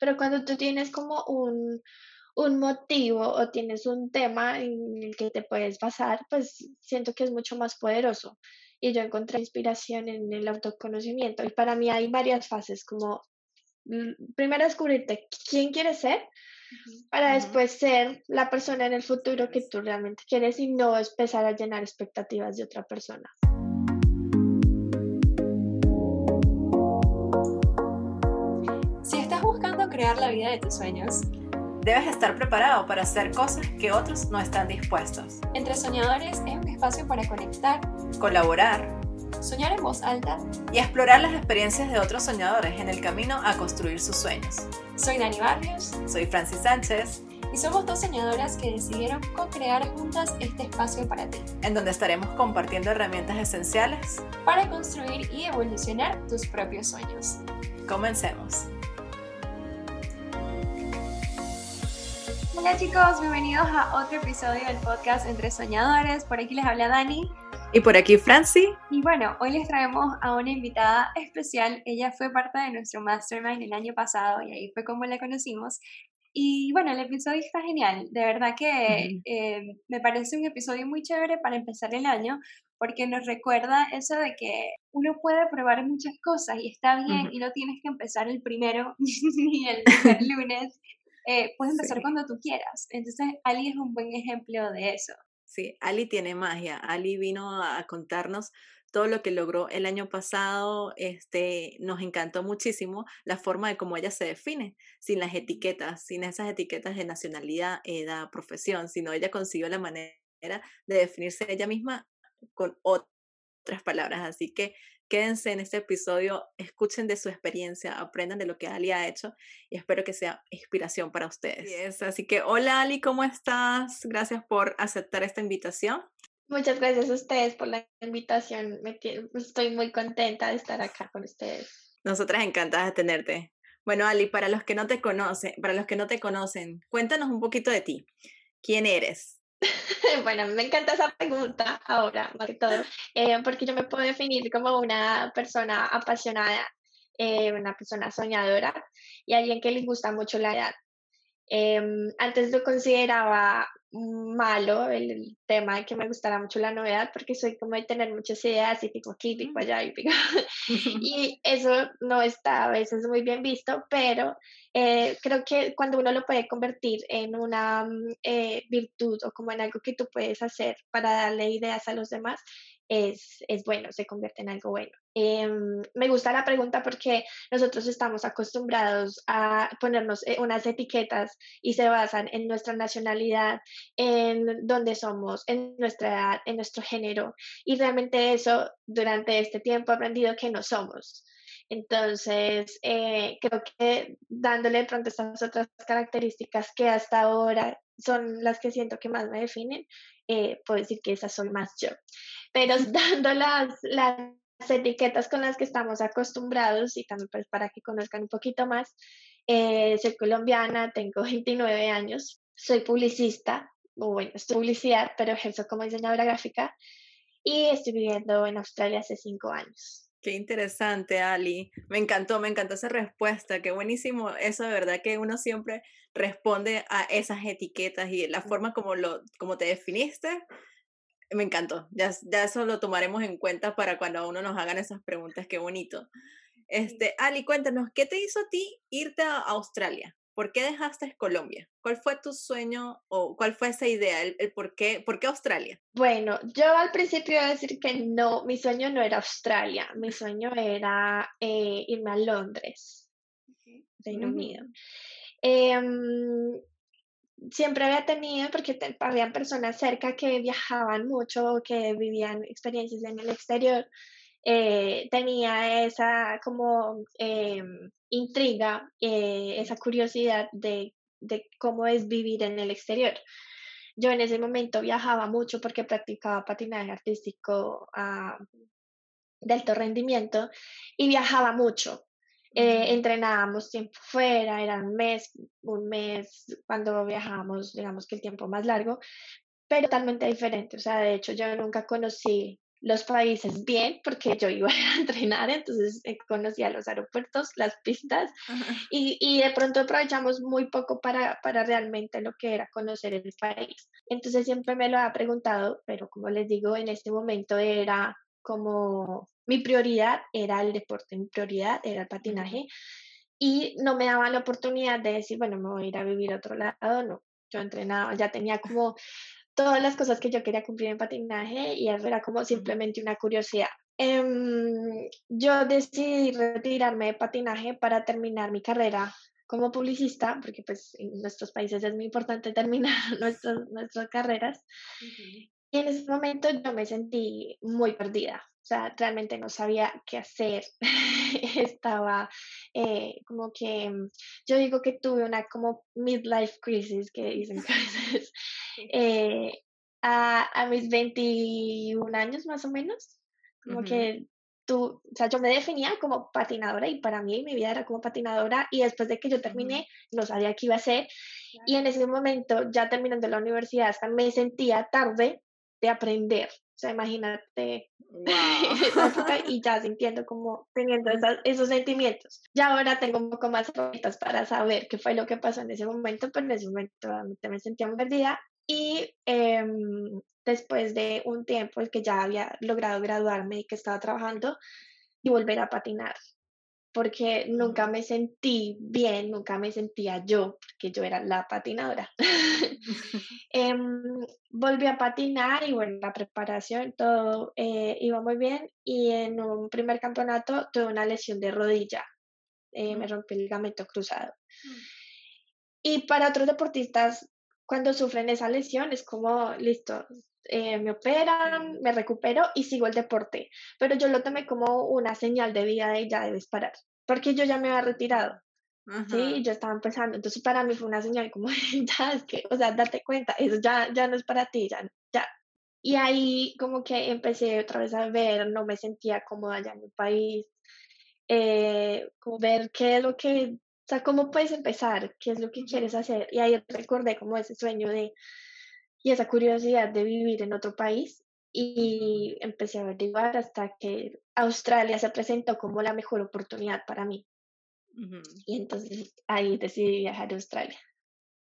pero cuando tú tienes como un, un motivo o tienes un tema en el que te puedes basar, pues siento que es mucho más poderoso. Y yo encontré inspiración en el autoconocimiento. Y para mí hay varias fases, como mm, primero descubrirte quién quieres ser, para después ser la persona en el futuro que tú realmente quieres y no empezar a llenar expectativas de otra persona. Crear la vida de tus sueños, debes estar preparado para hacer cosas que otros no están dispuestos. Entre Soñadores es un espacio para conectar, colaborar, soñar en voz alta y explorar las experiencias de otros soñadores en el camino a construir sus sueños. Soy Dani Barrios. Soy Francis Sánchez. Y somos dos soñadoras que decidieron co-crear juntas este espacio para ti. En donde estaremos compartiendo herramientas esenciales para construir y evolucionar tus propios sueños. Comencemos. Hola chicos, bienvenidos a otro episodio del podcast Entre Soñadores. Por aquí les habla Dani. Y por aquí Franci. Y bueno, hoy les traemos a una invitada especial. Ella fue parte de nuestro mastermind el año pasado y ahí fue como la conocimos. Y bueno, el episodio está genial. De verdad que eh, me parece un episodio muy chévere para empezar el año porque nos recuerda eso de que uno puede probar muchas cosas y está bien y no tienes que empezar el primero ni el lunes. Eh, puedes empezar cuando tú quieras. Entonces, Ali es un buen ejemplo de eso. Sí, Ali tiene magia. Ali vino a contarnos todo lo que logró el año pasado. Este, nos encantó muchísimo la forma de cómo ella se define, sin las etiquetas, sin esas etiquetas de nacionalidad, edad, profesión, sino ella consiguió la manera de definirse ella misma con otras palabras. Así que quédense en este episodio, escuchen de su experiencia, aprendan de lo que Ali ha hecho y espero que sea inspiración para ustedes. Así que hola Ali, ¿cómo estás? Gracias por aceptar esta invitación. Muchas gracias a ustedes por la invitación. estoy muy contenta de estar acá con ustedes. Nosotras encantadas de tenerte. Bueno, Ali, para los que no te conocen, para los que no te conocen, cuéntanos un poquito de ti. ¿Quién eres? bueno, me encanta esa pregunta ahora, más que todo, eh, porque yo me puedo definir como una persona apasionada, eh, una persona soñadora y alguien que le gusta mucho la edad. Em, antes lo consideraba malo el, tema de que me gustara mucho la novedad porque soy como de tener muchas ideas y pico aquí, pico allá y pico. y eso no está a veces muy bien visto, pero eh, creo que cuando uno lo puede convertir en una mm, eh, virtud o como en algo que tú puedes hacer para darle ideas a los demás, es, es bueno, se convierte en algo bueno. Em, me gusta la pregunta porque nosotros estamos acostumbrados a ponernos eh, unas etiquetas y se basan en nuestra nacionalidad, en dónde somos, en nuestra edad, en nuestro género. Y realmente eso durante este tiempo he aprendido que no somos. Entonces, eh, creo que dándole de pronto estas otras características que hasta ahora son las que siento que más me definen, eh, puedo decir que esas soy más yo. Pero dando las, las etiquetas con las que estamos acostumbrados y también pues, para que conozcan un poquito más, eh, soy colombiana, tengo 29 años, soy publicista, o bueno, estoy publicidad, pero ejerzo como diseñadora gráfica y estoy viviendo en Australia hace cinco años. Qué interesante, Ali. Me encantó, me encantó esa respuesta. Qué buenísimo. Eso de verdad que uno siempre responde a esas etiquetas y la forma como, lo, como te definiste. Me encantó. Ya, ya eso lo tomaremos en cuenta para cuando uno nos hagan esas preguntas. Qué bonito. Este, Ali, cuéntanos, ¿qué te hizo a ti irte a Australia? ¿Por qué dejaste Colombia? ¿Cuál fue tu sueño o cuál fue esa idea? El, por, qué, ¿Por qué Australia? Bueno, yo al principio iba a decir que no, mi sueño no era Australia, mi sueño era eh, irme a Londres, Reino Unido. Em, siempre había tenido, porque había personas cerca que viajaban mucho, que vivían experiencias en el exterior, eh, tenía esa como em, intriga, eh, esa curiosidad de, de cómo es vivir en el exterior. Yo en ese momento viajaba mucho porque practicaba patinaje artístico ah, de alto rendimiento y viajaba mucho. Eh, entrenábamos tiempo fuera, era un mes, un mes cuando viajábamos, digamos que el tiempo más largo, pero totalmente diferente. O sea, de hecho, yo nunca conocí los países bien porque yo iba a entrenar, entonces eh, conocía los aeropuertos, las pistas y, y, de pronto aprovechamos muy poco para, para realmente lo que era conocer el país. Entonces siempre me lo ha preguntado, pero como les digo, en este momento era como mi prioridad era el deporte, mi prioridad era el patinaje y no me daban la oportunidad de decir, bueno, me voy a ir a vivir a otro lado, no. Yo entrenaba, ya tenía como todas las cosas que yo quería cumplir en patinaje y era como simplemente una curiosidad. Em, yo decidí retirarme de patinaje para terminar mi carrera como publicista, porque pues en nuestros países es muy importante terminar nuestras carreras. Y en ese momento yo me sentí muy perdida, o sea, realmente no sabía qué hacer. Estaba eh, como que, yo digo que tuve una como midlife crisis, que dicen que a veces, eh, a, mis 21 años más o menos, como que tú, o sea, yo me definía como patinadora y para mí mi vida era como patinadora y después de que yo terminé no sabía qué iba a hacer. Y en ese momento ya terminando la universidad hasta me sentía tarde de aprender o sea, imagínate y ya sintiendo como teniendo esos sentimientos. Ya ahora tengo un poco más herramientas para saber qué fue lo que pasó en ese momento, pero en ese momento me sentía muy perdida. Y em, después de un tiempo, el que ya había logrado graduarme y que estaba trabajando, y volver a patinar porque nunca me sentí bien, nunca me sentía yo, porque yo era la patinadora. eh, volví a patinar y bueno, la preparación, todo eh, iba muy bien y en un primer campeonato tuve una lesión de rodilla, eh, me rompí el ligamento cruzado. Mm. Y para otros deportistas, cuando sufren esa lesión, es como, listo, eh, me operan, me recupero y sigo el deporte. Pero yo lo tomé como una señal de vida de ya debes parar, porque yo ya me había retirado. Sí, yo estaba empezando. Entonces para mí fue una señal como, ya es que, o sea, date cuenta, eso ya, ya no es para ti, ya, ya. Y ahí como que empecé otra vez a ver, no me sentía cómoda ya en mi país, eh, como ver qué es lo que, o sea, cómo puedes empezar, qué es lo que quieres hacer. Y ahí recordé como ese sueño de, y esa curiosidad de vivir en otro país y empecé a averiguar hasta que Australia se presentó como la mejor oportunidad para mí. Y entonces ahí decidí viajar a Australia.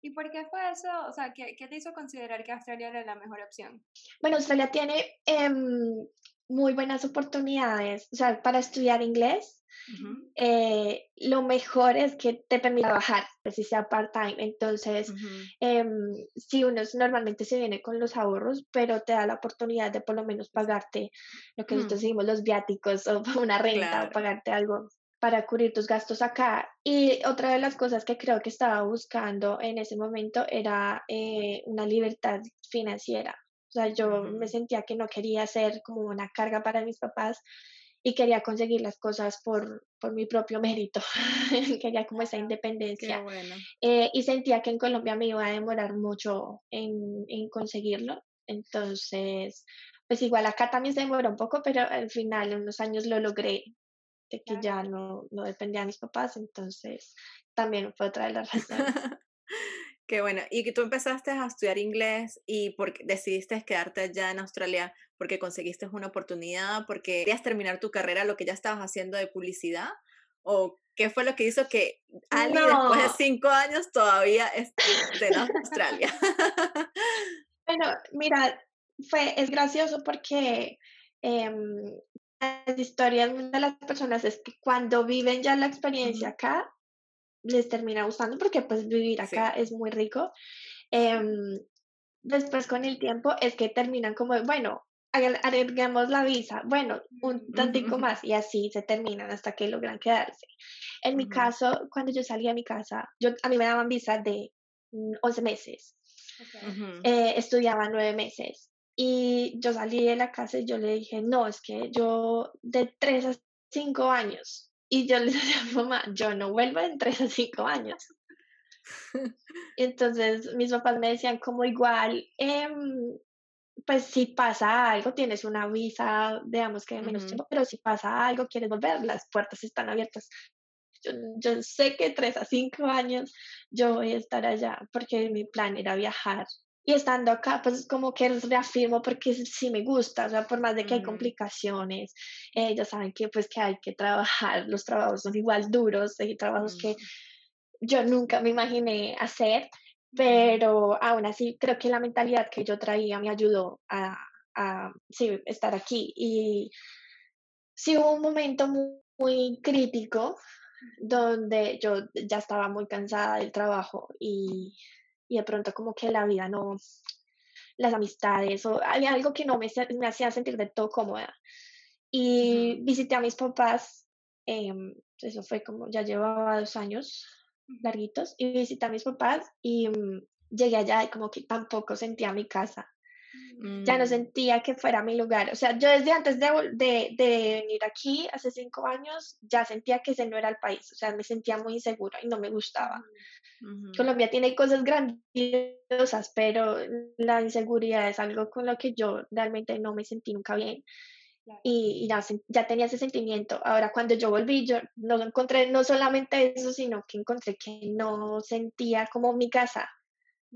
¿Y por qué fue eso? O sea, ¿qué, qué te hizo considerar que Australia era la mejor opción? Bueno, Australia tiene em, muy buenas oportunidades, o sea, para estudiar inglés eh, lo mejor es que te permita bajar, pues, si sea part-time. Entonces, em, si uno normalmente se viene con los ahorros, pero te da la oportunidad de por lo menos pagarte lo que nosotros mm. decimos los viáticos o una renta o pagarte algo para cubrir tus gastos acá. Y otra de las cosas que creo que estaba buscando en ese momento era eh, una libertad financiera. O sea, yo me sentía que no quería ser como una carga para mis papás, y quería conseguir las cosas por, por mi propio mérito, quería como esa independencia. Eh, y sentía que en Colombia me iba a demorar mucho en, en, conseguirlo, entonces, pues igual acá también se demoró un poco, pero al final en unos años lo logré, de que ya no, no dependía de mis papás, entonces también fue otra de las razones. Qué bueno. Y que tú empezaste a estudiar inglés y porque decidiste quedarte allá en Australia porque conseguiste una oportunidad, porque querías terminar tu carrera, lo que ya estabas haciendo de publicidad, o qué fue lo que hizo que Ali después de cinco años todavía esté en Australia. bueno, mira, fue, es gracioso porque em, las historias de las personas es que cuando viven ya la experiencia acá, les termina gustando porque pues vivir acá es muy rico. Em, después con el tiempo es que terminan como, bueno, agreguemos la visa, bueno, un tantico más y así se terminan hasta que logran quedarse. En mi caso, cuando yo salí a mi casa, yo, a mí me daban visa de 11 meses, eh, estudiaba 9 meses y yo salí de la casa y yo le dije, no, es que yo de 3 a 5 años y yo le decía a mi mamá, yo no vuelvo en 3 a 5 años. Entonces mis papás me decían como igual, em, pues si pasa algo, tienes una visa, digamos que de menos tiempo, pero si pasa algo, quieres volver, las puertas están abiertas. Yo, yo sé que 3 a 5 años yo voy a estar allá porque mi plan era viajar y estando acá, pues como que reafirmo porque sí me gusta, o sea, por más de que hay complicaciones, ellos saben que pues que hay que trabajar, los trabajos son igual duros, hay trabajos que yo nunca me imaginé hacer, pero aún así creo que la mentalidad que yo traía me ayudó a, a sí, estar aquí. Y sí hubo un momento muy, muy crítico donde yo ya estaba muy cansada del trabajo y y de pronto como que la vida no, las amistades o había algo que no me, me hacía sentir de todo cómoda. Y visité a mis papás, em, eso fue como, ya llevaba dos años larguitos, y visité a mis papás y mm, llegué allá y como que tampoco sentía mi casa. Ya no mm. sentía que fuera mi lugar. O sea, yo desde antes de, de, de, venir aquí, hace cinco años, ya sentía que ese no era el país. O sea, me sentía muy insegura y no me gustaba. Colombia tiene cosas grandiosas, pero la inseguridad es algo con lo que yo realmente no me sentí nunca bien. Y, ya, ya, tenía ese sentimiento. Ahora, cuando yo volví, yo no encontré no solamente eso, sino que encontré que no sentía como mi casa.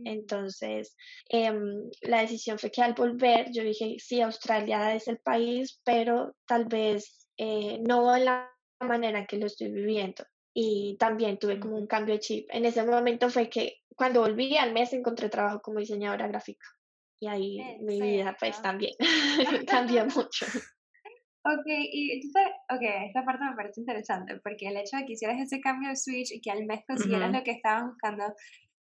Entonces, em, la decisión fue que al volver, yo dije, sí, Australia es el país, pero tal vez eh, no en la manera en que lo estoy viviendo. Y también tuve como un cambio de chip. En ese momento fue que cuando volví al mes encontré trabajo como diseñadora gráfica. Y ahí mi vida pues también cambió mucho. Ok, y entonces, ok, esta parte me parece interesante porque el hecho de que hicieras ese cambio de switch y que al mes consiguieras lo que estabas buscando,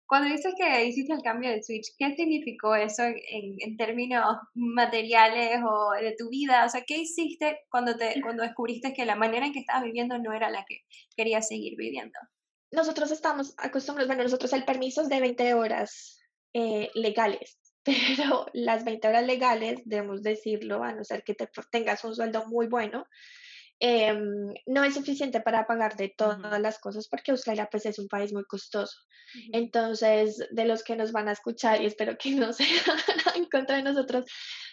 cuando dices que hiciste el cambio de switch, ¿qué significó eso en, en, términos materiales o de tu vida? O sea, ¿qué hiciste cuando, te, cuando descubriste que la manera en que estabas viviendo no era la que querías seguir viviendo? Nosotros estamos acostumbrados, bueno, nosotros el permiso es de 20 horas eh, legales, pero las 20 horas legales, debemos decirlo, a no ser que te, tengas un sueldo muy bueno, Em, no es suficiente para pagar de todas las cosas porque Australia pues es un país muy costoso. Entonces, de los que nos van a escuchar y espero que no se en contra de nosotros,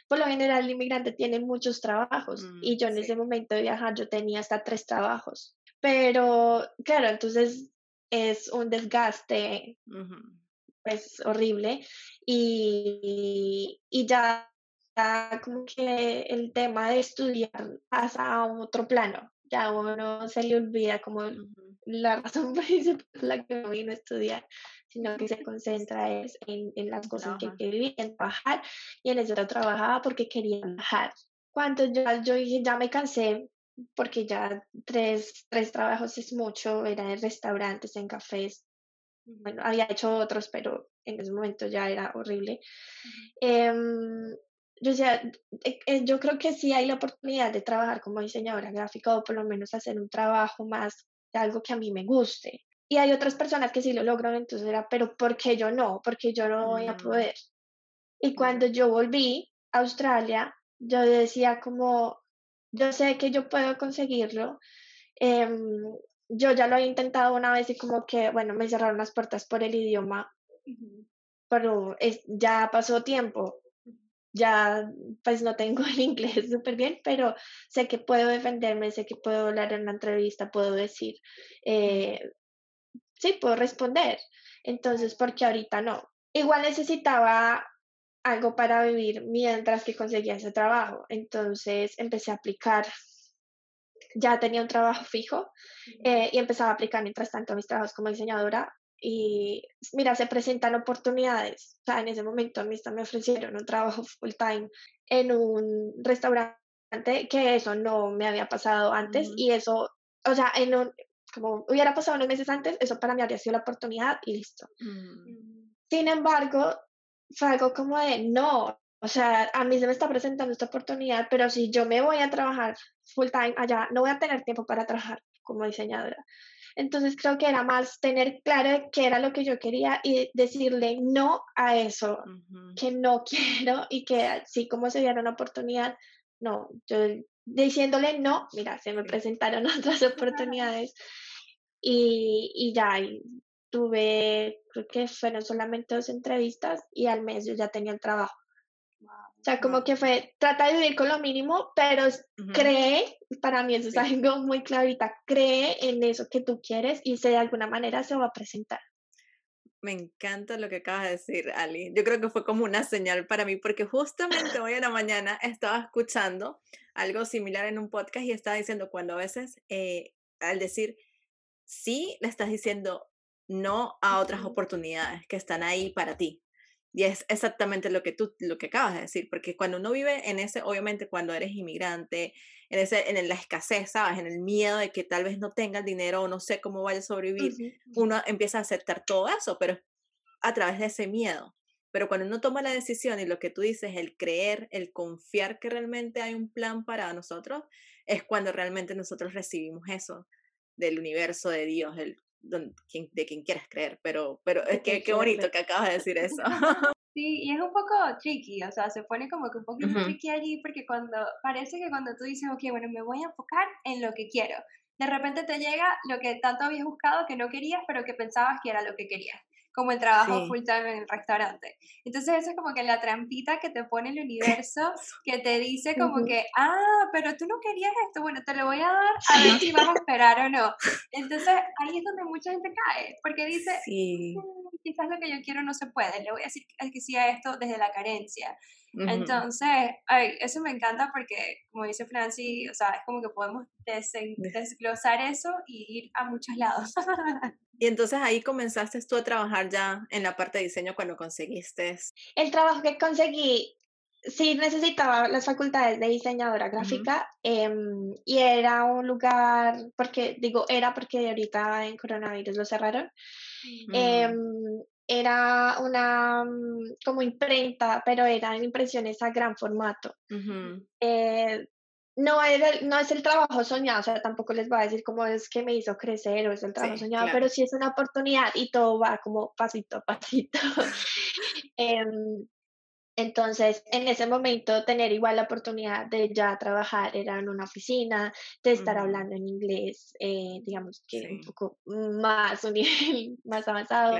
por lo general el inmigrante tiene muchos trabajos mm, y yo en ese momento de viajar yo tenía hasta tres trabajos. Pero claro, entonces es un desgaste pues horrible y, y ya como que el tema de estudiar pasa a otro plano, ya uno se le olvida como la razón principal por la que no vino a estudiar, sino que se concentra es en, en las cosas que que vivir, en trabajar, y en eso trabajaba porque quería trabajar. Cuando yo, yo dije, ya me cansé, porque ya tres, tres trabajos es mucho, era en restaurantes, en cafés, bueno, había hecho otros, pero en ese momento ya era horrible yo, sea, eh, eh, yo creo que sí hay la oportunidad de trabajar como diseñadora gráfica o por lo menos hacer un trabajo más de algo que a mí me guste. Y hay otras personas que sí lo logran, entonces era, pero ¿por qué yo no? Porque yo no voy a poder. Y cuando yo volví a Australia, yo decía como, yo sé que yo puedo conseguirlo. Em, yo ya lo he intentado una vez y como que, bueno, me cerraron las puertas por el idioma, pero es, ya pasó tiempo ya pues no tengo el inglés súper bien, pero sé que puedo defenderme, sé que puedo hablar en una entrevista, puedo decir, eh, sí, puedo responder. Entonces, porque ahorita no. Igual necesitaba algo para vivir mientras que conseguía ese trabajo. Entonces empecé a aplicar. Ya tenía un trabajo fijo eh, y empezaba a aplicar mientras tanto mis trabajos como diseñadora y mira, se presentan oportunidades. O sea, en ese momento a mí me ofrecieron un trabajo full time en un restaurante que eso no me había pasado antes y eso, o sea, en un, como hubiera pasado unos meses antes, eso para mí habría sido la oportunidad y listo. Mm. Sin embargo, fue algo como de, no, o sea, a mí se me está presentando esta oportunidad, pero si yo me voy a trabajar full time allá, no voy a tener tiempo para trabajar como diseñadora. Entonces creo que era más tener claro qué era lo que yo quería y decirle no a eso, que no quiero y que así como se diera una oportunidad, no, yo diciéndole no, mira, se me presentaron otras oportunidades y, y ya, y tuve, creo que fueron solamente dos entrevistas y al mes yo ya tenía el trabajo. O sea, como que fue, trata de vivir con lo mínimo, pero cree, para mí eso es algo muy clarita, cree en eso que tú quieres y se de alguna manera se va a presentar. Me encanta lo que acabas de decir, Ali. Yo creo que fue como una señal para mí, porque justamente hoy en la mañana estaba escuchando algo similar en un podcast y estaba diciendo cuando a veces eh, al decir sí, le estás diciendo no a otras oportunidades que están ahí para ti. Y es exactamente lo que tú, lo que acabas de decir, porque cuando uno vive en ese, obviamente cuando eres inmigrante, en, ese, en la escasez, ¿sabes? En el miedo de que tal vez no tenga el dinero o no sé cómo vaya a sobrevivir, uno empieza a aceptar todo eso, pero a través de ese miedo. Pero cuando uno toma la decisión y lo que tú dices, el creer, el confiar que realmente hay un plan para nosotros, es cuando realmente nosotros recibimos eso del universo, de Dios, del, de quien quieras creer, pero, pero es que qué bonito que acabas de decir eso. Sí, y es un poco tricky, o sea, se pone como que un poquito tricky allí porque cuando, parece que cuando tú dices, ok, bueno, me voy a enfocar en lo que quiero, de repente te llega lo que tanto habías buscado que no querías, pero que pensabas que era lo que querías como el trabajo full time en el restaurante. Entonces eso es como que la trampita que te pone el universo, que te dice como que, ah, pero tú no querías esto, bueno, te lo voy a dar a ver si vas a esperar o no. Entonces ahí es donde mucha gente cae, porque dice, mm, quizás lo que yo quiero no se puede, le voy a decir que sí a esto desde la carencia. Entonces, ay, eso me encanta porque, como dice Franci, o sea, es como que podemos desglosar eso y ir a muchos lados. Y entonces ahí comenzaste tú a trabajar ya en la parte de diseño cuando conseguiste. El trabajo que conseguí, sí necesitaba las facultades de diseñadora gráfica em, y era un lugar, porque digo era porque ahorita en coronavirus lo cerraron. Mm. Em, era una como imprenta, pero eran impresiones a gran formato no, no es el trabajo soñado, o sea, tampoco les voy a decir cómo es que me hizo crecer o es el trabajo soñado, pero sí es una oportunidad y todo va como pasito a pasito. Em, entonces, en ese momento, tener igual la oportunidad de ya trabajar era en una oficina, de estar hablando en inglés, eh, digamos que un poco más, un nivel más avanzado.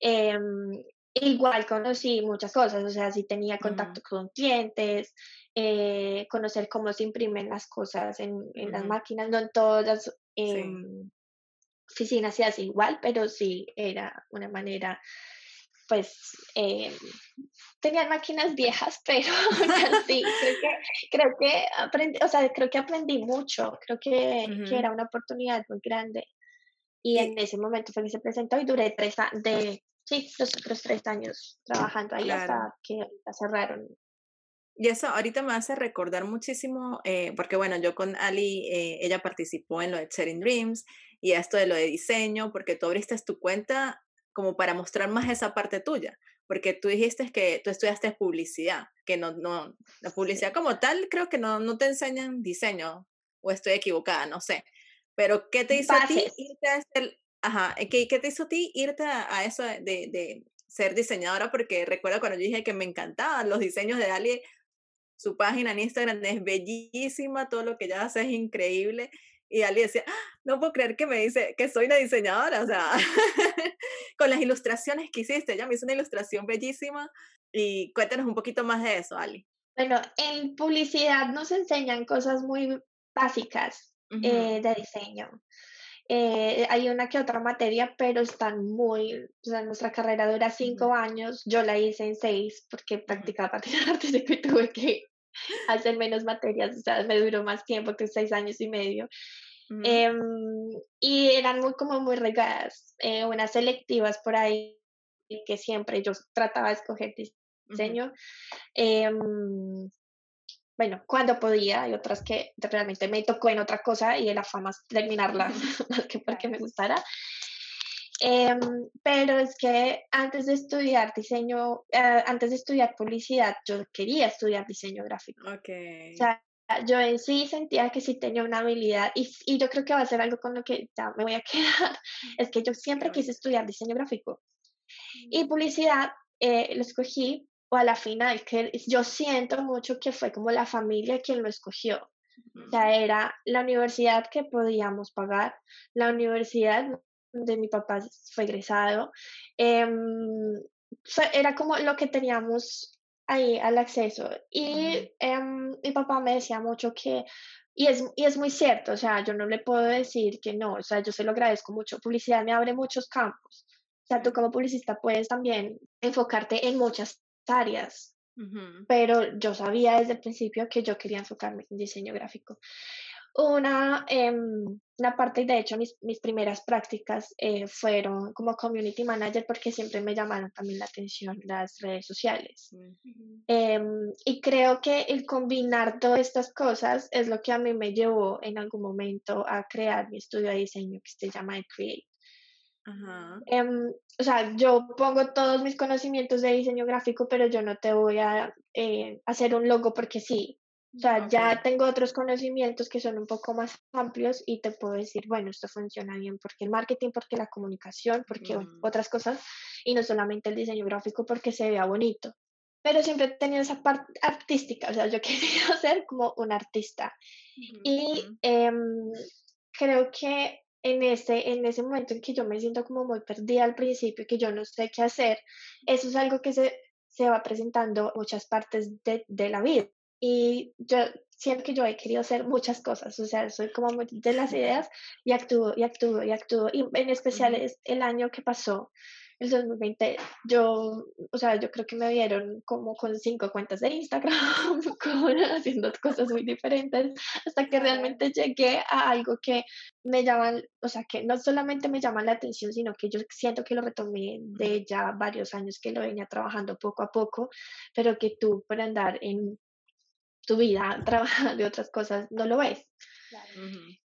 Em, igual conocí muchas cosas, o sea, sí tenía contacto con clientes, eh, conocer cómo se imprimen las cosas en, en las máquinas, no en todas las em, oficinas se hace igual, pero sí era una manera, pues, eh, tenían máquinas viejas, pero sí, creo que, creo que aprendí, o sea, creo que aprendí mucho, creo que, que era una oportunidad muy grande. Y en ese momento fue que se presentó y duré tres de sí, los otros tres años trabajando ahí hasta que la cerraron y eso ahorita me hace recordar muchísimo, eh, porque bueno, yo con Ali, eh, ella participó en lo de Sharing Dreams y esto de lo de diseño, porque tú abriste tu cuenta como para mostrar más esa parte tuya, porque tú dijiste que tú estudiaste publicidad, que no, no, la publicidad como tal creo que no, no te enseñan diseño, o estoy equivocada, no sé, pero ¿qué te hizo a ti irte a este, ajá, ¿qué, ¿qué, te hizo a ti irte a, eso de, de ser diseñadora? Porque recuerdo cuando yo dije que me encantaban los diseños de Ali, su página en Instagram es bellísima, todo lo que ella hace es increíble. Y Ali decía, ¡Ah! no puedo creer que me dice que soy una diseñadora, o sea, con las ilustraciones que hiciste, ella me hizo una ilustración bellísima. Y cuéntanos un poquito más de eso, Ali. Bueno, en publicidad nos enseñan cosas muy básicas eh, de diseño. Eh, hay una que otra materia, pero están muy, o sea, nuestra carrera dura cinco años, yo la hice en seis porque practicaba patina artística y tuve que hacer menos materias, o sea, me duró más tiempo que seis años y medio. Em, y eran muy como muy regadas, eh, unas selectivas por ahí que siempre yo trataba de escoger diseño. Uh bueno, cuando podía, y otras que realmente me tocó en otra cosa y era fama terminarla más que porque me gustara. Em, pero es que antes de estudiar diseño, eh, antes de estudiar publicidad, yo quería estudiar diseño gráfico. Okay. O sea, yo en sí sentía que sí tenía una habilidad y, y, yo creo que va a ser algo con lo que ya me voy a quedar. Es que yo siempre quise estudiar diseño gráfico. Y publicidad eh, lo escogí o a la final, que yo siento mucho que fue como la familia quien lo escogió. O sea, era la universidad que podíamos pagar, la universidad donde mi papá fue egresado, em, era como lo que teníamos ahí al acceso. Y em, mi papá me decía mucho que, y es, y es muy cierto, o sea, yo no le puedo decir que no, o sea, yo se lo agradezco mucho, publicidad me abre muchos campos. O sea, tú como publicista puedes también enfocarte en muchas áreas, pero yo sabía desde el principio que yo quería enfocarme en diseño gráfico. Una, em, una parte, de hecho, mis, mis primeras prácticas eh, fueron como community manager porque siempre me llamaron también la atención las redes sociales. Em, y creo que el combinar todas estas cosas es lo que a mí me llevó en algún momento a crear mi estudio de diseño que se llama Create. Em, o sea, yo pongo todos mis conocimientos de diseño gráfico, pero yo no te voy a eh, hacer un logo porque sí. O sea, ya tengo otros conocimientos que son un poco más amplios y te puedo decir, bueno, esto funciona bien porque el marketing, porque la comunicación, porque otras cosas, y no solamente el diseño gráfico porque se vea bonito. Pero siempre he tenido esa parte artística, o sea, yo quería ser como un artista. Y em, creo que en ese, en ese momento en que yo me siento como muy perdida al principio, que yo no sé qué hacer, eso es algo que se, se va presentando en muchas partes de, de la vida. Y yo siento que yo he querido hacer muchas cosas, o sea, soy como de las ideas y actúo y actúo y actúo. Y en especial es el año que pasó, el 2020, yo, o sea, yo creo que me vieron como con cinco cuentas de Instagram, haciendo cosas muy diferentes, hasta que realmente llegué a algo que me llaman, o sea, que no solamente me llama la atención, sino que yo siento que lo retomé de ya varios años que lo venía trabajando poco a poco, pero que tú por andar en tu vida, trabajar de otras cosas, no lo ves.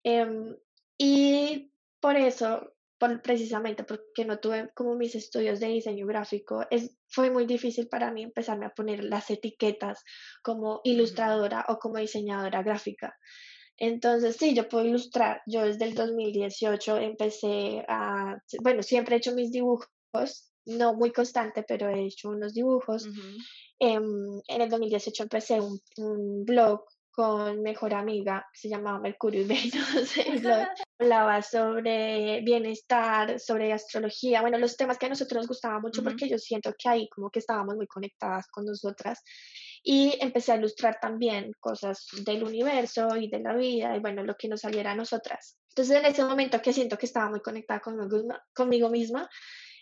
Em, y por eso, por, precisamente porque no tuve como mis estudios de diseño gráfico, es, fue muy difícil para mí empezarme a poner las etiquetas como ilustradora o como diseñadora gráfica. Entonces, sí, yo puedo ilustrar. Yo desde el 2018 empecé a, bueno, siempre he hecho mis dibujos, no muy constante, pero he hecho unos dibujos. Em, en el 2018 empecé un, un, blog con mejor amiga se llamaba Mercurio y Venus. Hablaba sobre bienestar, sobre astrología, bueno, los temas que a nosotros nos gustaban mucho porque yo siento que ahí como que estábamos muy conectadas con nosotras. Y empecé a ilustrar también cosas del universo y de la vida y bueno, lo que nos saliera a nosotras. Entonces en ese momento que siento que estaba muy conectada conmigo, conmigo misma,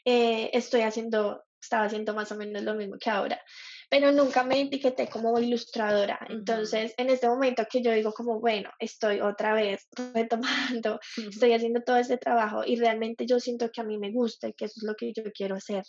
eh, estoy haciendo, estaba haciendo más o menos lo mismo que ahora pero nunca me etiqueté como ilustradora. Entonces, en este momento que yo digo como, bueno, estoy otra vez retomando, estoy haciendo todo este trabajo y realmente yo siento que a mí me gusta y que eso es lo que yo quiero hacer.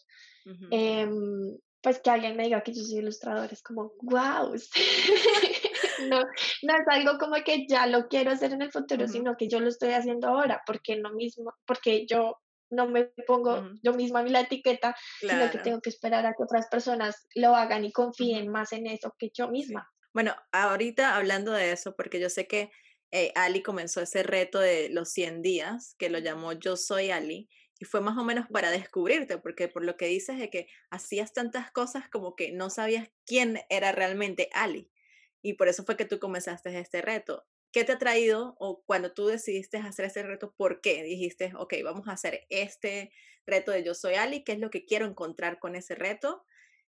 Em, pues que alguien me diga que yo soy ilustradora es como, wow, no, no es algo como que ya lo quiero hacer en el futuro, sino que yo lo estoy haciendo ahora, porque no mismo, porque yo no me pongo yo misma la etiqueta, sino que tengo que esperar a que otras personas lo hagan y confíen más en eso que yo misma. Bueno, ahorita hablando de eso, porque yo sé que eh, Ali comenzó ese reto de los 100 días, que lo llamó Yo Soy Ali, y fue más o menos para descubrirte, porque por lo que dices de que hacías tantas cosas como que no sabías quién era realmente Ali. Y por eso fue que tú comenzaste este reto. ¿Qué te ha traído o cuando tú decidiste hacer este reto, por qué dijiste, ok, vamos a hacer este reto de Yo Soy Ali, qué es lo que quiero encontrar con ese reto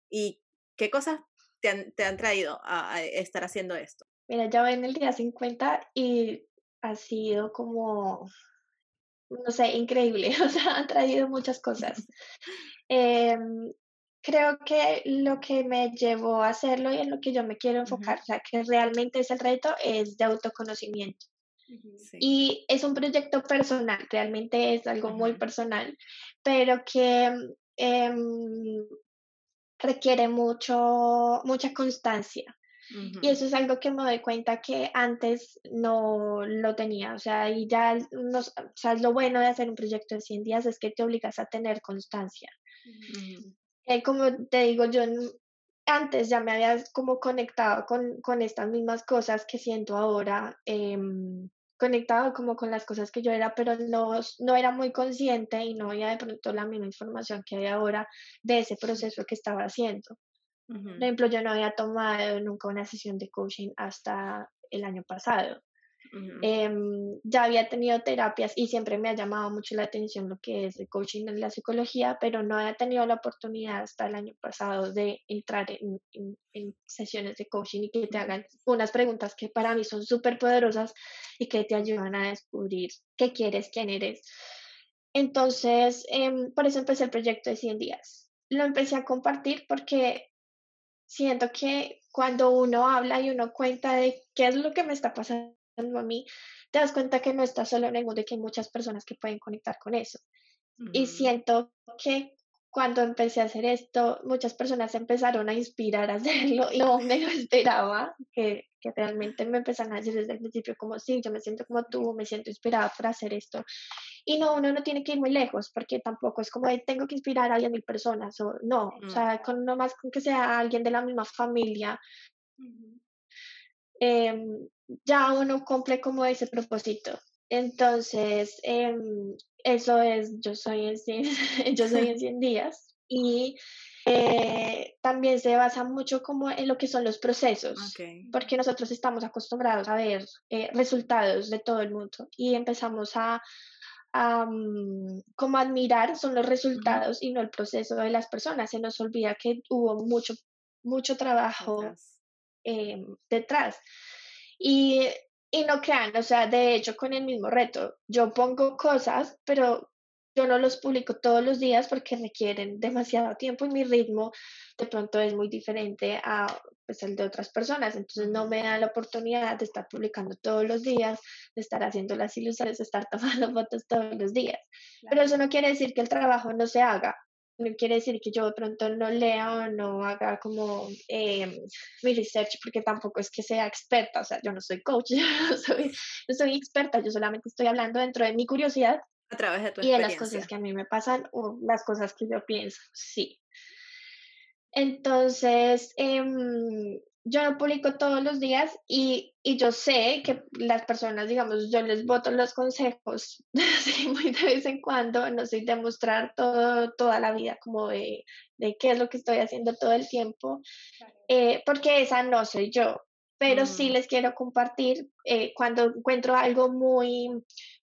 y qué cosas te han, te han traído a, estar haciendo esto? Mira, ya voy en el día 50 y ha sido como, no sé, increíble, o sea, han traído muchas cosas. eh, creo que lo que me llevó a hacerlo y en lo que yo me quiero enfocar, o sea, que realmente es el reto, es de autoconocimiento. Y es un proyecto personal, realmente es algo muy personal, pero que em, requiere mucho, mucha constancia. Y eso es algo que me doy cuenta que antes no lo tenía. O sea, y ya o sea, lo bueno de hacer un proyecto de 100 días es que te obligas a tener constancia. Eh, como te digo, yo antes ya me había como conectado con, con estas mismas cosas que siento ahora, em, conectado como con las cosas que yo era, pero no, no era muy consciente y no había de pronto la misma información que hay ahora de ese proceso que estaba haciendo. Por ejemplo, yo no había tomado nunca una sesión de coaching hasta el año pasado. Em, ya había tenido terapias y siempre me ha llamado mucho la atención lo que es el coaching en la psicología, pero no había tenido la oportunidad hasta el año pasado de entrar en, en, sesiones de coaching y que te hagan unas preguntas que para mí son súper poderosas y que te ayudan a descubrir qué quieres, quién eres. Entonces, em, por eso empecé el proyecto de 100 días. Lo empecé a compartir porque siento que cuando uno habla y uno cuenta de qué es lo que me está pasando a mí, te das cuenta que no estás solo en el mundo y que hay muchas personas que pueden conectar con eso. Y siento que cuando empecé a hacer esto, muchas personas empezaron a inspirar a hacerlo y no me lo esperaba, que, que, realmente me empezaron a decir desde el principio como, sí, yo me siento como tú, me siento inspirada por hacer esto. Y no, uno no tiene que ir muy lejos, porque tampoco es como, tengo que inspirar a alguien mil personas, o no, o sea, con más con que sea alguien de la misma familia, em, ya uno cumple como ese propósito. Entonces, em, eso es, yo soy en 100, yo soy en 100 días y eh, también se basa mucho como en lo que son los procesos, porque nosotros estamos acostumbrados a ver eh, resultados de todo el mundo y empezamos a, mm, como admirar son los resultados y no el proceso de las personas. Se nos olvida que hubo mucho, mucho trabajo detrás. Em, y y no crean, o sea, de hecho con el mismo reto, yo pongo cosas, pero yo no los publico todos los días porque requieren demasiado tiempo y mi ritmo de pronto es muy diferente a pues, el de otras personas. Entonces no me da la oportunidad de estar publicando todos los días, de estar haciendo las ilusiones, de estar tomando fotos todos los días. Pero eso no quiere decir que el trabajo no se haga no quiere decir que yo de pronto no lea o no haga como eh, mi research, porque tampoco es que sea experta, o sea, yo no soy coach, yo no soy, soy experta, yo solamente estoy hablando dentro de mi curiosidad a través de tu y de las cosas que a mí me pasan o las cosas que yo pienso, sí. Entonces, eh, yo no publico todos los días y, y, yo sé que las personas, digamos, yo les voto los consejos muy de vez en cuando, no soy demostrar todo, toda la vida como de, de, qué es lo que estoy haciendo todo el tiempo, eh, porque esa no soy yo, pero sí mm. les quiero compartir eh, cuando encuentro algo muy,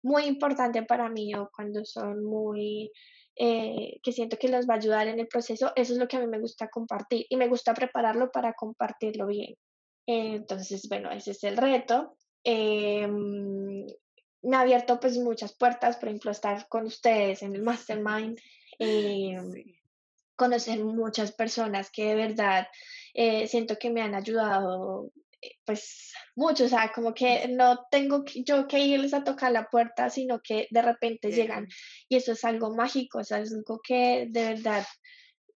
muy importante para mí o cuando son muy eh, que siento que los va a ayudar en el proceso, eso es lo que a mí me gusta compartir y me gusta prepararlo para compartirlo bien. entonces, bueno, ese es el reto. Em, me ha abierto pues muchas puertas, por ejemplo, estar con ustedes en el mastermind, em, conocer muchas personas que de verdad eh, siento que me han ayudado pues mucho, o sea, como que no tengo yo que irles a tocar la puerta, sino que de repente llegan y eso es algo mágico, o sea, es algo que de verdad,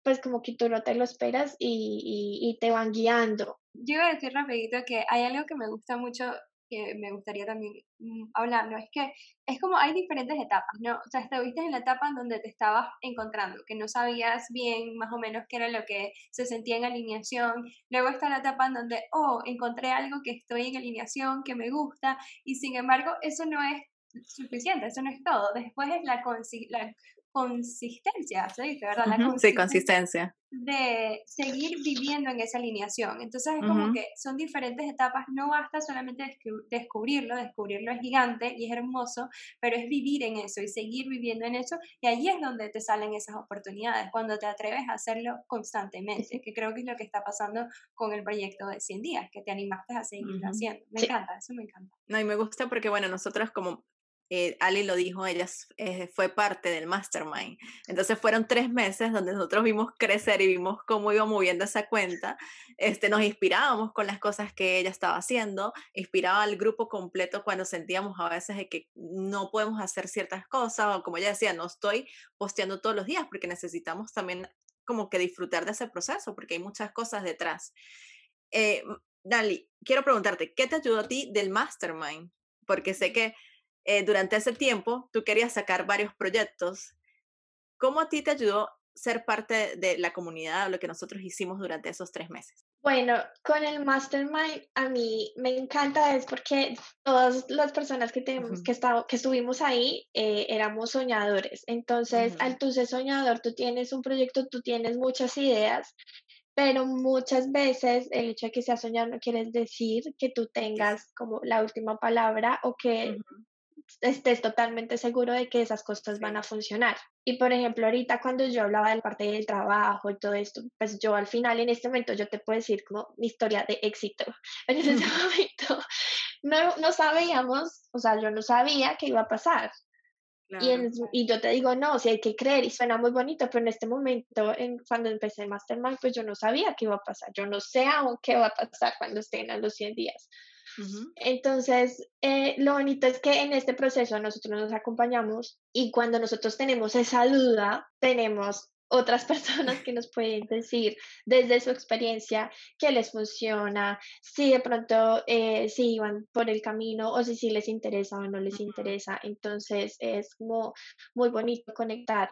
pues como que tú no te lo esperas y, y, y te van guiando. Yo iba a decir rapidito que hay algo que me gusta mucho que me gustaría también mm, hablar, ¿no? Es que es como hay diferentes etapas, ¿no? O sea, estuviste en la etapa en donde te estabas encontrando, que no sabías bien más o menos qué era lo que se sentía en alineación. Luego está la etapa en donde, oh, encontré algo que estoy en alineación, que me gusta, y sin embargo, eso no es suficiente, eso no es todo. Después es la, la consistencia, se dice, ¿verdad? La sí, consistencia. De seguir viviendo en esa alineación. Entonces es como que son diferentes etapas, no basta solamente descubrirlo, descubrirlo es gigante y es hermoso, pero es vivir en eso y seguir viviendo en eso y ahí es donde te salen esas oportunidades, cuando te atreves a hacerlo constantemente, que creo que es lo que está pasando con el proyecto de 100 días, que te animaste a seguir haciendo. Me encanta, eso me encanta. No, y me gusta porque, bueno, nosotros como eh, Ali lo dijo, ella eh, fue parte del mastermind. Entonces fueron tres meses donde nosotros vimos crecer y vimos cómo iba moviendo esa cuenta. Este, nos inspirábamos con las cosas que ella estaba haciendo, inspiraba al grupo completo cuando sentíamos a veces de que no podemos hacer ciertas cosas o como ella decía, no estoy posteando todos los días porque necesitamos también como que disfrutar de ese proceso porque hay muchas cosas detrás. Eh, Dali, quiero preguntarte, ¿qué te ayudó a ti del mastermind? Porque sé que eh, durante ese tiempo tú querías sacar varios proyectos. ¿Cómo a ti te ayudó ser parte de la comunidad, lo que nosotros hicimos durante esos tres meses? Bueno, con el Mastermind a mí me encanta es porque todas las personas que, tenemos, que, que estuvimos ahí eh, éramos soñadores. Entonces, al tú ser soñador, tú tienes un proyecto, tú tienes muchas ideas, pero muchas veces el hecho de que seas soñador no quiere decir que tú tengas como la última palabra o que estés totalmente seguro de que esas cosas van a funcionar. Y por ejemplo, ahorita cuando yo hablaba de la parte del trabajo y todo esto, pues yo al final en este momento yo te puedo decir como mi historia de éxito. En ese momento no, no sabíamos, o sea, yo no sabía qué iba a pasar. Y, y, yo te digo, no, si hay que creer y suena muy bonito, pero en este momento, en, cuando empecé Mastermind, pues yo no sabía qué iba a pasar. Yo no sé aún qué va a pasar cuando estén a los 100 días. Entonces, eh, lo bonito es que en este proceso nosotros nos acompañamos y cuando nosotros tenemos esa duda, tenemos otras personas que nos pueden decir desde su experiencia qué les funciona, si de pronto eh, si iban por el camino o si sí les interesa o no les interesa. Entonces es como muy bonito conectar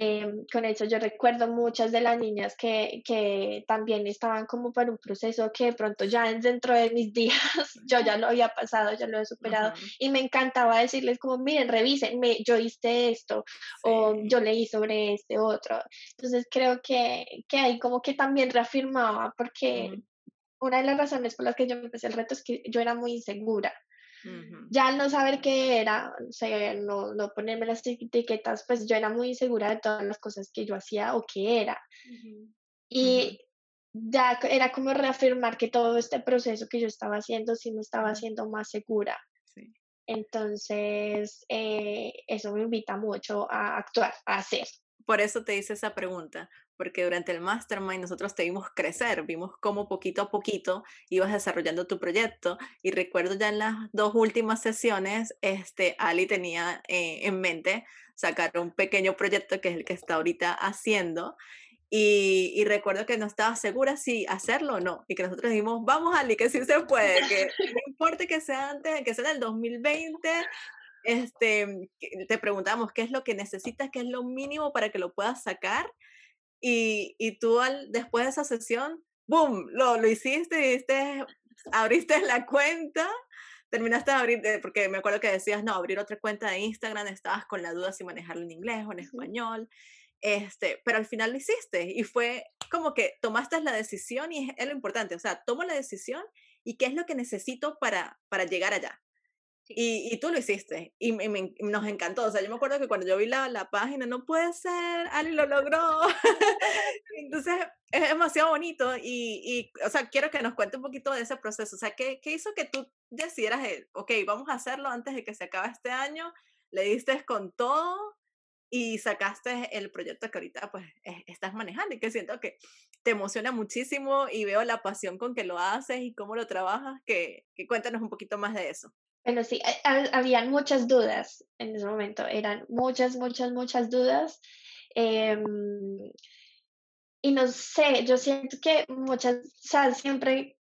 Em, con eso yo recuerdo muchas de las niñas que, que, también estaban como por un proceso que de pronto ya dentro de mis días yo ya lo había pasado, ya lo he superado y me encantaba decirles como miren, revisen, yo hice esto o yo leí sobre este otro. Entonces creo que, que ahí como que también reafirmaba porque una de las razones por las que yo empecé el reto es que yo era muy insegura. Ya al no saber qué era, no, no ponerme las etiquetas, pues yo era muy insegura de todas las cosas que yo hacía o que era. Y ya era como reafirmar que todo este proceso que yo estaba haciendo sí me estaba haciendo más segura. Entonces, eh, eso me invita mucho a actuar, a hacer. Por eso te hice esa pregunta, porque durante el mastermind nosotros te vimos crecer, vimos cómo poquito a poquito ibas desarrollando tu proyecto y recuerdo ya en las dos últimas sesiones, este, Ali tenía eh, en mente sacar un pequeño proyecto que es el que está ahorita haciendo y, recuerdo que no estaba segura si hacerlo o no. Y que nosotros dijimos, vamos, Ali, que sí se puede, que no importa que sea antes, que sea en el 2020. Este, te preguntamos qué es lo que necesitas, qué es lo mínimo para que lo puedas sacar y, y tú al, después de esa sesión, ¡boom! Lo, lo hiciste, abriste la cuenta, terminaste de abrir, porque me acuerdo que decías, no, abrir otra cuenta de Instagram, estabas con la duda si manejarlo en inglés o en español, este, pero al final lo hiciste y fue como que tomaste la decisión y es, es lo importante, o sea, tomo la decisión y qué es lo que necesito para, para llegar allá. Y, y, tú lo hiciste y, nos encantó. O sea, yo me acuerdo que cuando yo vi la, la página, no puede ser, Ali lo logró. Entonces, es demasiado bonito y, y, o sea, quiero que nos cuente un poquito de ese proceso. O sea, ¿qué, qué hizo que tú decidieras, ok, vamos a hacerlo antes de que se acabe este año? Le diste con todo y sacaste el proyecto que ahorita pues estás manejando y que siento que te emociona muchísimo y veo la pasión con que lo haces y cómo lo trabajas, que, que cuéntanos un poquito más de eso. Bueno, sí, habían muchas dudas en ese momento, eran muchas, muchas, muchas dudas. Em, y no sé, yo siento que muchas, o sea, siempre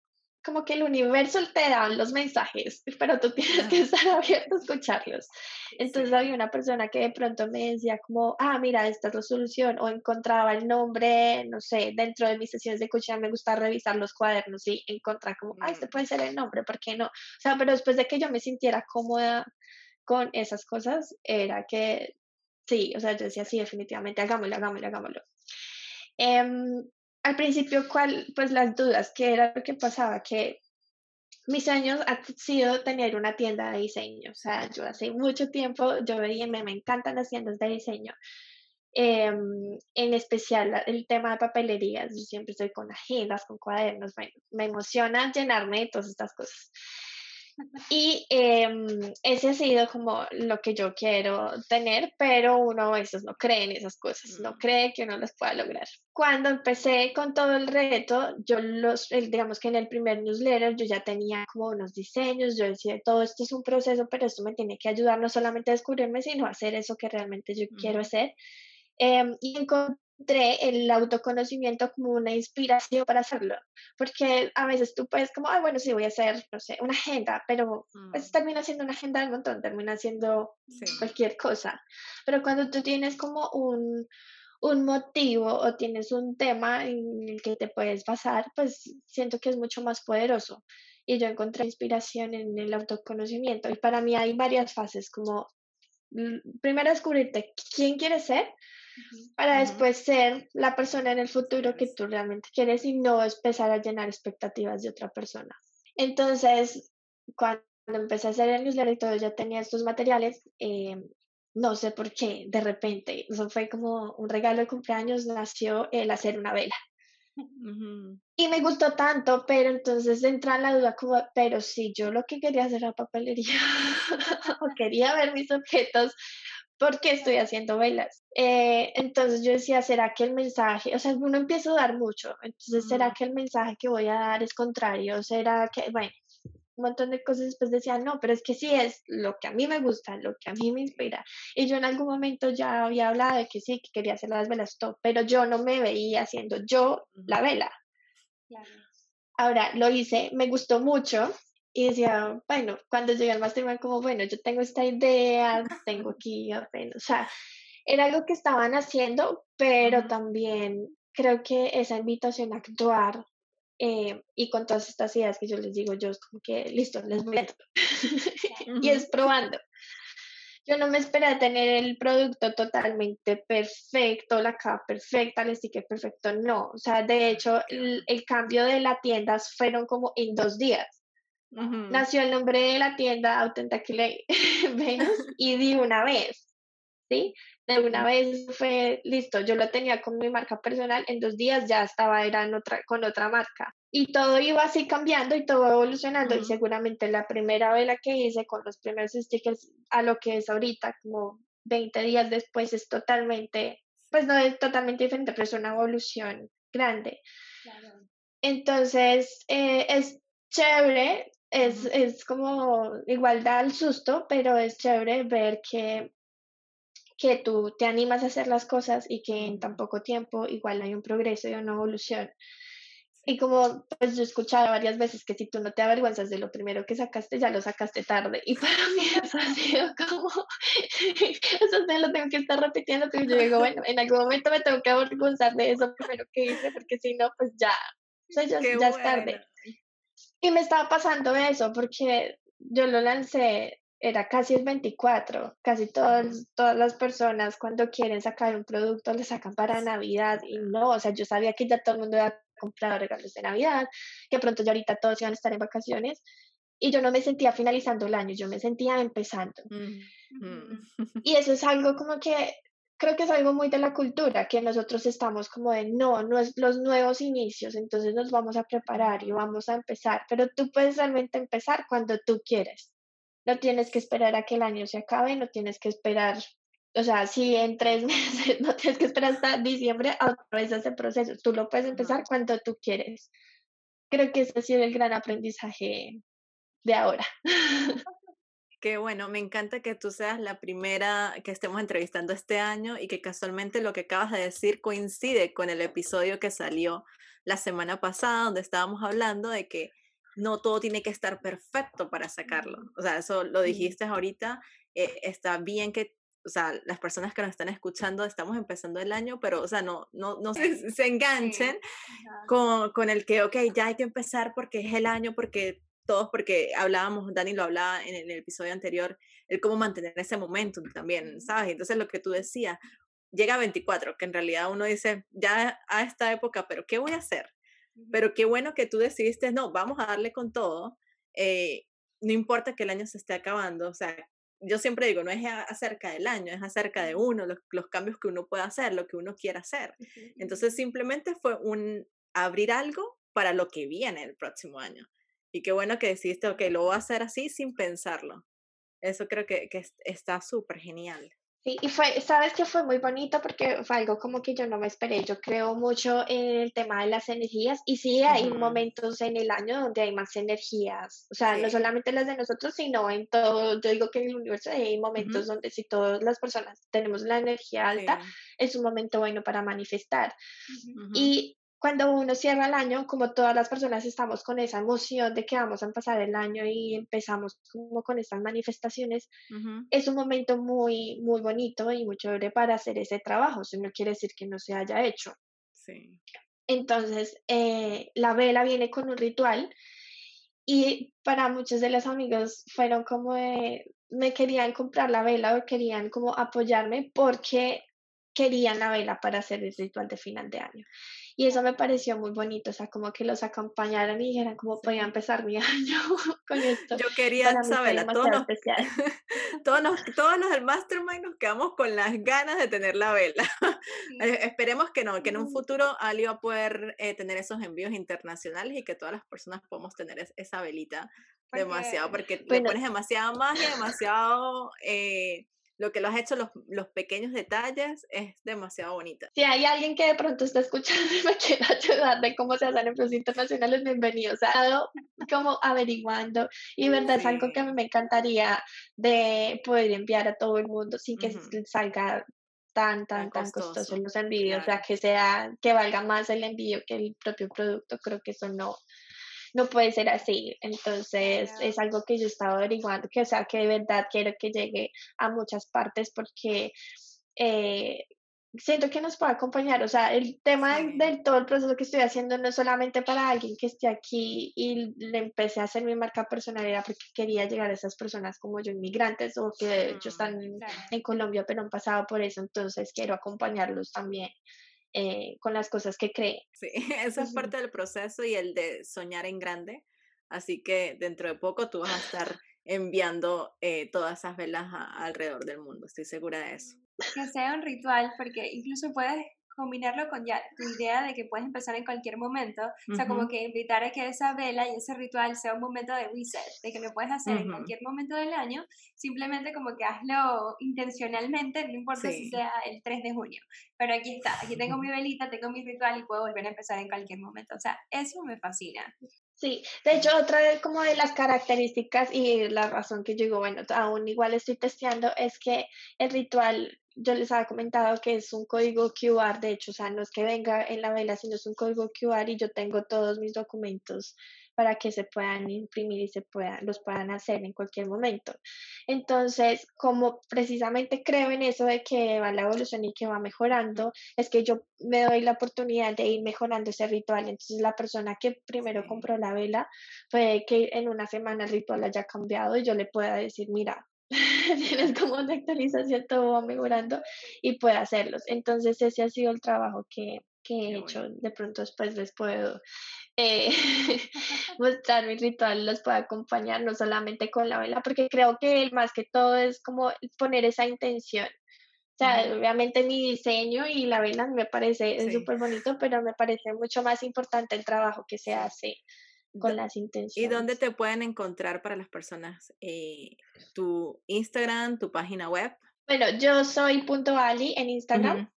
como que el universo te da los mensajes, pero tú tienes que estar abierto a escucharlos. Entonces había una persona que de pronto me decía como, ah, mira, esta es la solución, o encontraba el nombre, no sé, dentro de mis sesiones de coaching me gusta revisar los cuadernos y encontrar como, ah, este mm. puede ser el nombre, ¿por qué no? O sea, pero después de que yo me sintiera cómoda con esas cosas, era que sí, o sea, yo decía, sí, definitivamente, hagámoslo, hagámoslo, hagámoslo. Um, al principio, ¿cuál? Pues las dudas, que era lo que pasaba, que mis sueños ha sido tener una tienda de diseño. O sea, yo hace mucho tiempo, yo veía, me, me encantan las tiendas de diseño. Em, en especial el tema de papelerías, yo siempre estoy con agendas, con cuadernos, me emociona llenarme de todas estas cosas. Y em, ese ha sido como lo que yo quiero tener, pero uno a veces no cree en esas cosas, no mm. cree que uno las pueda lograr. Cuando empecé con todo el reto, yo los, digamos que en el primer newsletter yo ya tenía como unos diseños, yo decía, todo esto es un proceso, pero esto me tiene que ayudar no solamente a descubrirme, sino a hacer eso que realmente yo quiero hacer. Eh, y encontré el autoconocimiento como una inspiración para hacerlo, porque a veces tú puedes como, ah, bueno, sí, voy a hacer, no sé, una agenda, pero pues mm. termina siendo una agenda del montón, termina siendo cualquier cosa, pero cuando tú tienes como un, un motivo o tienes un tema en el que te puedes basar, pues siento que es mucho más poderoso. Y yo encontré inspiración en el autoconocimiento. Y para mí hay varias fases, como primero descubrirte quién quieres ser, para después ser la persona en el futuro que tú realmente quieres y no empezar a llenar expectativas de otra persona. Entonces, cuando empecé a hacer el newsletter y todo, ya tenía estos materiales, eh, no sé por qué, de repente, eso fue como un regalo de cumpleaños, nació el hacer una vela. Y me gustó tanto, pero entonces entra en la duda como, pero si yo lo que quería hacer era papelería o quería ver mis objetos ¿por qué estoy haciendo velas? Eh, entonces yo decía, ¿será que el mensaje, o sea, uno empieza a dar mucho, entonces ¿será que el mensaje que voy a dar es contrario? ¿Será que, bueno, un montón de cosas después decía, no, pero es que sí es lo que a mí me gusta, lo que a mí me inspira. Y yo en algún momento ya había hablado de que sí, que quería hacer las velas top, pero yo no me veía haciendo yo la vela. Ahora lo hice, me gustó mucho, y decía, bueno, cuando llegué al mastermind, como, bueno, yo tengo esta idea, tengo aquí, bueno, o sea, era algo que estaban haciendo, pero también creo que esa invitación a actuar eh, y con todas estas ideas que yo les digo, yo es como que, listo, les voy a... y es probando. Yo no me esperé tener el producto totalmente perfecto, la capa perfecta, el sticker perfecto, no. O sea, de hecho, el, el cambio de las tiendas fueron como en dos días. Nació el nombre de la tienda Authentically Venus y de una vez, ¿sí? De una vez fue listo, yo lo tenía con mi marca personal, en dos días ya estaba era otra, con otra marca. Y todo iba así cambiando y todo evolucionando. Y seguramente la primera vela que hice con los primeros stickers a lo que es ahorita, como 20 días después, es totalmente, pues no es totalmente diferente, pero es una evolución grande. Entonces, eh, es chévere es, es como igual da el susto, pero es chévere ver que, que tú te animas a hacer las cosas y que en tan poco tiempo igual hay un progreso y una evolución. Y como pues yo he escuchado varias veces que si tú no te avergüenzas de lo primero que sacaste, ya lo sacaste tarde. Y para mí eso ha sido como, eso lo tengo que estar repitiendo, pero yo digo, bueno, en algún momento me tengo que avergonzar de eso primero que hice, porque si no, pues ya, ya, ya es tarde. Y me estaba pasando eso porque yo lo lancé, era casi el 24, casi todas, todas las personas cuando quieren sacar un producto le sacan para Navidad y no, o sea, yo sabía que ya todo el mundo había comprado regalos de Navidad, que pronto ya ahorita todos iban a estar en vacaciones y yo no me sentía finalizando el año, yo me sentía empezando. Y eso es algo como que creo que es algo muy de la cultura, que nosotros estamos como de, no, no es los nuevos inicios, entonces nos vamos a preparar y vamos a empezar, pero tú puedes realmente empezar cuando tú quieres. No tienes que esperar a que el año se acabe, no tienes que esperar, o sea, si en tres meses no tienes que esperar hasta diciembre a otra vez ese proceso, tú lo puedes empezar cuando tú quieres. Creo que ese ha sido el gran aprendizaje de ahora. Qué bueno, me encanta que tú seas la primera que estemos entrevistando este año y que casualmente lo que acabas de decir coincide con el episodio que salió la semana pasada, donde estábamos hablando de que no todo tiene que estar perfecto para sacarlo. O sea, eso lo dijiste ahorita, eh, está bien que o sea, las personas que nos están escuchando, estamos empezando el año, pero, o sea, no, no, no se, se enganchen con, con, el que, ok, ya hay que empezar porque es el año, porque todos, porque hablábamos, Dani lo hablaba en el, episodio anterior, el cómo mantener ese momento también, ¿sabes? Entonces lo que tú decías, llega a 24, que en realidad uno dice, ya a esta época, pero ¿qué voy a hacer? Pero qué bueno que tú decidiste, no, vamos a darle con todo, eh, no importa que el año se esté acabando, o sea, yo siempre digo, no es acerca del año, es acerca de uno, los, los cambios que uno puede hacer, lo que uno quiera hacer. Entonces simplemente fue un abrir algo para lo que viene el próximo año. Y qué bueno que decidiste, ok, lo voy a hacer así sin pensarlo. Eso creo que, que está súper genial. Sí, y fue, sabes que fue muy bonito porque fue algo como que yo no me esperé. Yo creo mucho en el tema de las energías y sí hay momentos en el año donde hay más energías. O sea, no solamente las de nosotros, sino en todo. Yo digo que en el universo hay momentos donde si todas las personas tenemos la energía alta, es un momento bueno para manifestar. Y cuando uno cierra el año, como todas las personas estamos con esa emoción de que vamos a pasar el año y empezamos como con estas manifestaciones, es un momento muy, muy bonito y muy chévere para hacer ese trabajo, si no quiere decir que no se haya hecho. Sí. Entonces, eh, la vela viene con un ritual y para muchos de los amigos fueron como de, me querían comprar la vela o querían como apoyarme porque querían la vela para hacer el ritual de final de año. Y eso me pareció muy bonito, o sea, como que los acompañaran y dijeran cómo podía empezar mi año con esto. Yo quería saberla, todos todos, los, todos los del Mastermind nos quedamos con las ganas de tener la vela. Eh, esperemos que no, que en un futuro Ali va a poder eh, tener esos envíos internacionales y que todas las personas podamos tener esa velita demasiado, porque le pones demasiada magia, demasiado... Eh, lo que lo has hecho, los, los pequeños detalles, es demasiado bonita. Si hay alguien que de pronto está escuchando y me quiere ayudar de cómo se hacen empresas internacionales, bienvenidos. Ha dado como averiguando y verdad es algo que me encantaría de poder enviar a todo el mundo sin que salga tan, tan, tan costoso, los envíos, o sea, que sea, que valga más el envío que el propio producto, creo que eso no, no puede ser así. Entonces es algo que yo estaba averiguando, que o sea, que de verdad quiero que llegue a muchas partes porque eh, siento que nos puede acompañar. O sea, el tema del todo el proceso que estoy haciendo no es solamente para alguien que esté aquí y le empecé a hacer mi marca personal, era porque quería llegar a esas personas como yo, inmigrantes o que de hecho mm, están en Colombia pero han pasado por eso. Entonces quiero acompañarlos también eh, con las cosas que cree. Sí, eso es parte del proceso y el de soñar en grande. Así que dentro de poco tú vas a estar enviando eh, todas esas velas alrededor del mundo, estoy segura de eso. Que sea un ritual, porque incluso puedes combinarlo con ya tu idea de que puedes empezar en cualquier momento, o sea, como que invitar a que esa vela y ese ritual sea un momento de reset, de que lo puedes hacer en cualquier momento del año, simplemente como que hazlo intencionalmente, no importa si sea el 3 de junio, pero aquí está, aquí tengo mi velita, tengo mi ritual y puedo volver a empezar en cualquier momento, o sea, eso me fascina. Sí, de hecho, otra de, como de las características y la razón que yo digo, bueno, aún igual estoy testeando, es que el ritual yo les había comentado que es un código QR, de hecho, o sea, no es que venga en la vela, sino es un código QR y yo tengo todos mis documentos para que se puedan imprimir y se puedan, los puedan hacer en cualquier momento. Entonces, como precisamente creo en eso de que va la evolución y que va mejorando, es que yo me doy la oportunidad de ir mejorando ese ritual. Entonces, la persona que primero compró la vela, puede que en una semana el ritual haya cambiado y yo le pueda decir, mira, tienes como una actualización, todo va mejorando y puede hacerlos. Entonces ese ha sido el trabajo que, que he hecho. De pronto después les puedo eh, mostrar mi ritual, los puedo acompañar no solamente con la vela, porque creo que más que todo es como poner esa intención. O sea, obviamente mi diseño y la vela me parece súper bonito, pero me parece mucho más importante el trabajo que se hace con las intenciones. ¿Y dónde te pueden encontrar para las personas? Eh, ¿Tu Instagram, tu página web? Bueno, yo soy punto Ali en Instagram.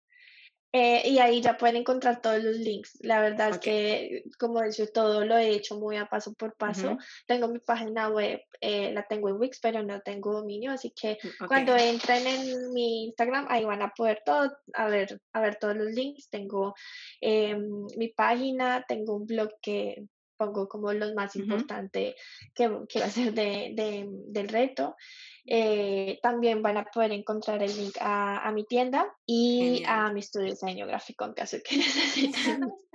Eh, y ahí ya pueden encontrar todos los links. La verdad es que, como he todo lo he hecho muy a paso por paso. Tengo mi página web, eh, la tengo en Wix, pero no tengo dominio, así que mm, cuando entren en mi Instagram, ahí van a poder todo, a ver, a ver todos los links. Tengo em, mi página, tengo un blog que pongo como lo más importante que, que va a ser de, de, del reto. Eh, también van a poder encontrar el link a, a mi tienda y a mi estudio de diseño gráfico en caso que necesiten.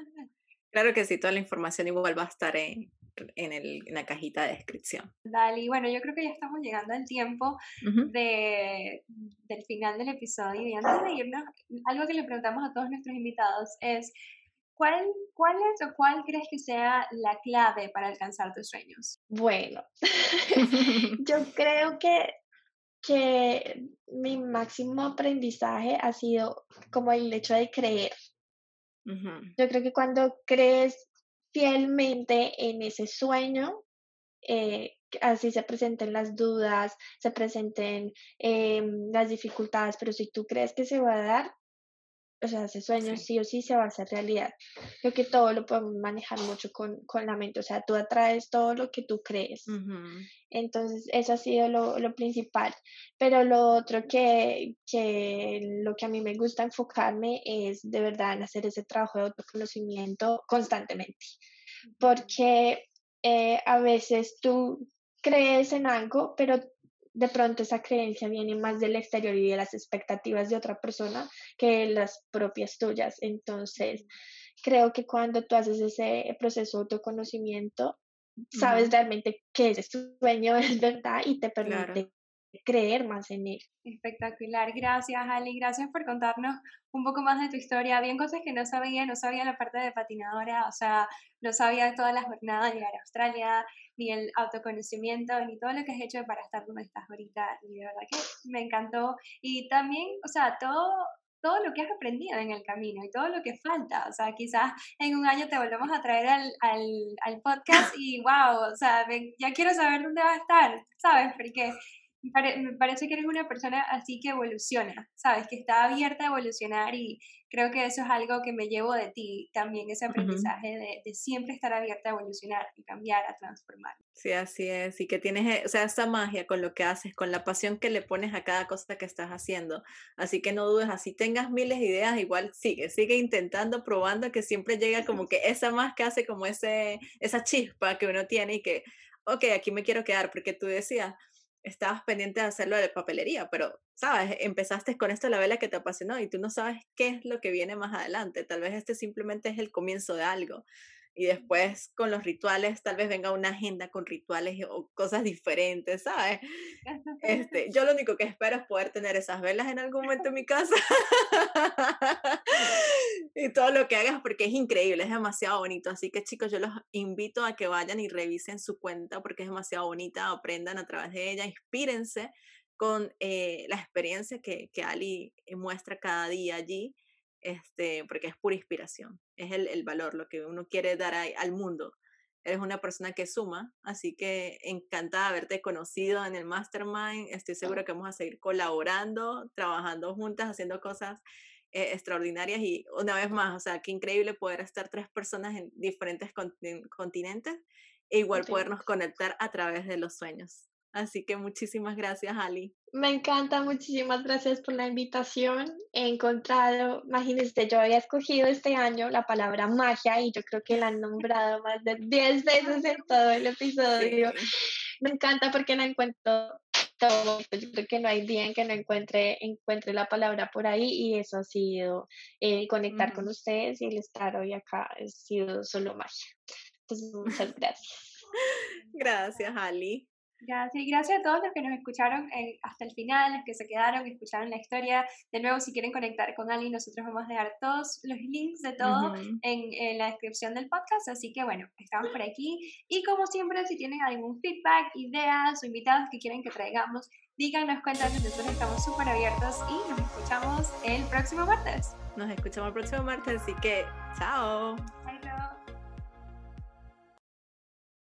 Claro que sí, toda la información igual va a estar en, en, el, en la cajita de descripción. Dale, bueno, yo creo que ya estamos llegando al tiempo de, del final del episodio y antes de irnos, algo que le preguntamos a todos nuestros invitados es ¿Cuál, ¿Cuál es o cuál crees que sea la clave para alcanzar tus sueños? Bueno, yo creo que, que mi máximo aprendizaje ha sido como el hecho de creer. Yo creo que cuando crees fielmente en ese sueño, eh, así se presenten las dudas, se presenten em, las dificultades, pero si tú crees que se va a dar, o sea, ese sueño sí. o sí se va a hacer realidad. Creo que todo lo podemos manejar mucho con, con la mente, o sea, tú atraes todo lo que tú crees. Entonces, eso ha sido lo, lo, principal. Pero lo otro que, que, lo que a mí me gusta enfocarme es de verdad en hacer ese trabajo de autoconocimiento constantemente. Porque eh, a veces tú crees en algo, pero de pronto esa creencia viene más del exterior y de las expectativas de otra persona que las propias tuyas. Entonces, creo que cuando tú haces ese proceso de autoconocimiento, sabes realmente que ese sueño es verdad y te permite creer más en él. Espectacular, gracias Ali, gracias por contarnos un poco más de tu historia. Habían cosas que no sabía, no sabía la parte de patinadora, o sea, no sabía todas las jornadas, llegar a Australia, ni el autoconocimiento, ni todo lo que has hecho para estar donde estás ahorita, y de verdad que me encantó. Y también, o sea, todo, todo lo que has aprendido en el camino y todo lo que falta. O sea, quizás en un año te volvemos a traer al, al, al podcast y wow, o sea, ya quiero saber dónde va a estar, ¿sabes? Porque me parece que eres una persona así que evoluciona, ¿sabes? Que está abierta a evolucionar y creo que eso es algo que me llevo de ti también, ese aprendizaje de, de, siempre estar abierta a evolucionar y cambiar, a transformar. Sí, así es, y que tienes, eh, o sea, esa magia con lo que haces, con la pasión que le pones a cada cosa que estás haciendo. Así que no dudes, así tengas miles de ideas, igual sigue, sigue intentando, probando, que siempre llega como que esa más que hace como ese, esa chispa que uno tiene y que, ok, aquí me quiero quedar, porque tú decías, estabas pendiente de hacerlo de papelería, pero, ¿sabes? Empezaste con esto la vela que te apasionó y tú no sabes qué es lo que viene más adelante. Tal vez este simplemente es el comienzo de algo y después con los rituales tal vez venga una agenda con rituales o cosas diferentes, ¿sabes? Este, yo lo único que espero es poder tener esas velas en algún momento en mi casa y todo lo que hagas porque es increíble, es demasiado bonito. Así que chicos, yo los invito a que vayan y revisen su cuenta porque es demasiado bonita, aprendan a través de ella, inspírense con eh, la experiencia que, que Ali muestra cada día allí este, porque es pura inspiración, es el, el valor, lo que uno quiere dar al mundo. Eres una persona que suma, así que encantada de haberte conocido en el Mastermind. Estoy segura que vamos a seguir colaborando, trabajando juntas, haciendo cosas eh, extraordinarias y una vez más, o sea, qué increíble poder estar tres personas en diferentes continentes e igual podernos conectar a través de los sueños. Así que muchísimas gracias, Ali. Me encanta, muchísimas gracias por la invitación. He encontrado, imagínese, yo había escogido este año la palabra magia y yo creo que la han nombrado más de 10 veces en todo el episodio. Me encanta porque la encuentro todo. Yo creo que no hay día en que no encuentre, encuentre la palabra por ahí y eso ha sido eh, conectar con ustedes y el estar hoy acá ha sido solo magia. Entonces, muchas gracias. Gracias, Ali. Gracias, y gracias a todos los que nos escucharon eh, hasta el final, los que se quedaron, escucharon la historia. De nuevo, si quieren conectar con Ali, nosotros vamos a dejar todos los links de todo en, la descripción del podcast. Así que bueno, estamos por aquí. Y como siempre, si tienen algún feedback, ideas o invitados que quieren que traigamos, díganos, cuéntanos, nosotros estamos súper abiertos y nos escuchamos el próximo martes. Nos escuchamos el próximo martes, así que chao.